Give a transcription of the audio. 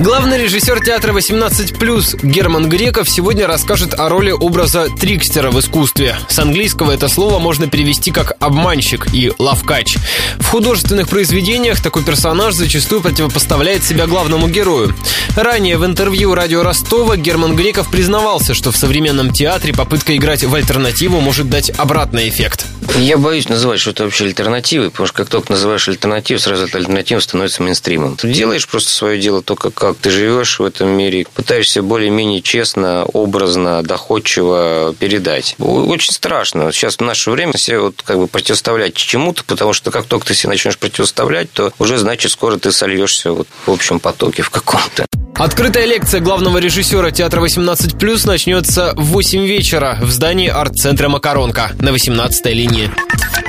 Главный режиссер театра 18+, Герман Греков, сегодня расскажет о роли образа трикстера в искусстве. С английского это слово можно перевести как «обманщик» и «лавкач». В художественных произведениях такой персонаж зачастую противопоставляет себя главному герою. Ранее в интервью радио Ростова Герман Греков признавался, что в современном театре попытка играть в альтернативу может дать обратный эффект. Я боюсь называть что-то вообще альтернативой, потому что как только называешь альтернативу, сразу эта альтернатива становится мейнстримом. Ты делаешь просто свое дело только как ты живешь в этом мире, пытаешься более-менее честно, образно, доходчиво передать. Очень страшно. Сейчас в наше время все вот как бы противоставлять чему-то, потому что как только ты себе начнешь противоставлять, то уже значит скоро ты сольешься вот в общем потоке в каком-то. Открытая лекция главного режиссера театра 18+, начнется в 8 вечера в здании арт-центра «Макаронка» на 18 линии.